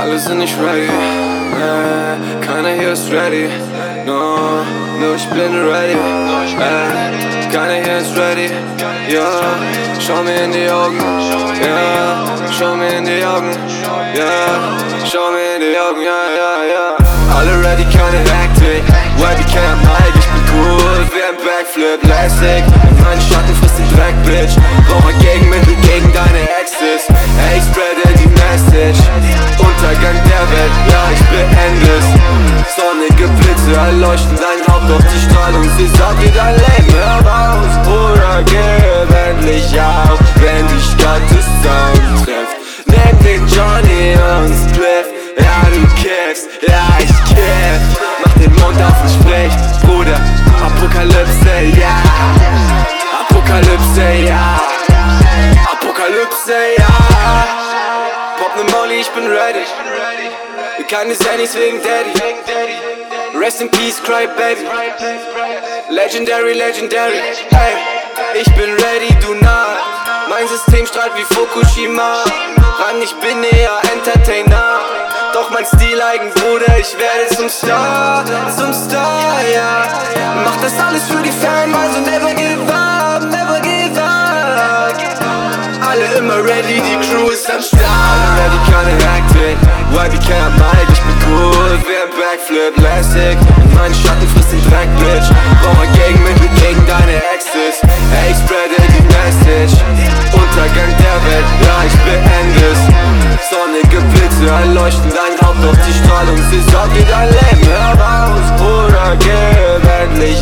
Alle sind nicht ready, äh, keiner hier ist ready. No, nur ich bin ready. Äh, keiner hier ist ready. Ja, schau mir in die Augen. Ja, schau mir in die Augen. Ja, schau mir in die Augen. Ja, ja, ja. Alle ready, keine Hektik. Webcam, Mike, ich bin cool. Wie ein Backflip, lässig. In Schatten frisst den Dreck, Bitch. Brauch ein Gegenmittel gegen deine Exes. Ich spreade die Message. Untergang der Welt, ja, ich bin endless. Sonnige Blitze erleuchten dein Haupt, doch die Strahlung, sie sagt dir dein Leben heraus. Bruder, gib endlich auf, wenn die Stadt Sound trifft. Nimm den Johnny und Spliff, ja, du kiffst, ja, ich kiff. Mach den Mund auf und sprich, Bruder, Apokalypse, ja. Apokalypse, ja. Apokalypse, ja. Ne Molly, ich bin ready. Keine Zennys wegen Daddy. Rest in peace, cry baby. Legendary, legendary. Hey, ich bin ready, du nah. Mein System strahlt wie Fukushima. Ran, ich bin eher Entertainer. Doch mein Stil eigen, Bruder, ich werde zum Star, zum Star, ja. Mach das alles für die Fans, also never I'm already, die Crew ist am Start Alle Already keine Hektik, YBK am Mike, ich bin cool. Wer im Backflip, lässig In meinen Schatten frisst den Dreck, Bitch. Bau mal Gegenmittel gegen deine Exes. Ey, ich spreade die Message. Untergang der Welt, ja, ich beende es. Sonnige Blitze erleuchten dein Haupt auf die Strahlung, sie sorgt dir dein Leben hör raus, Bruder, geh endlich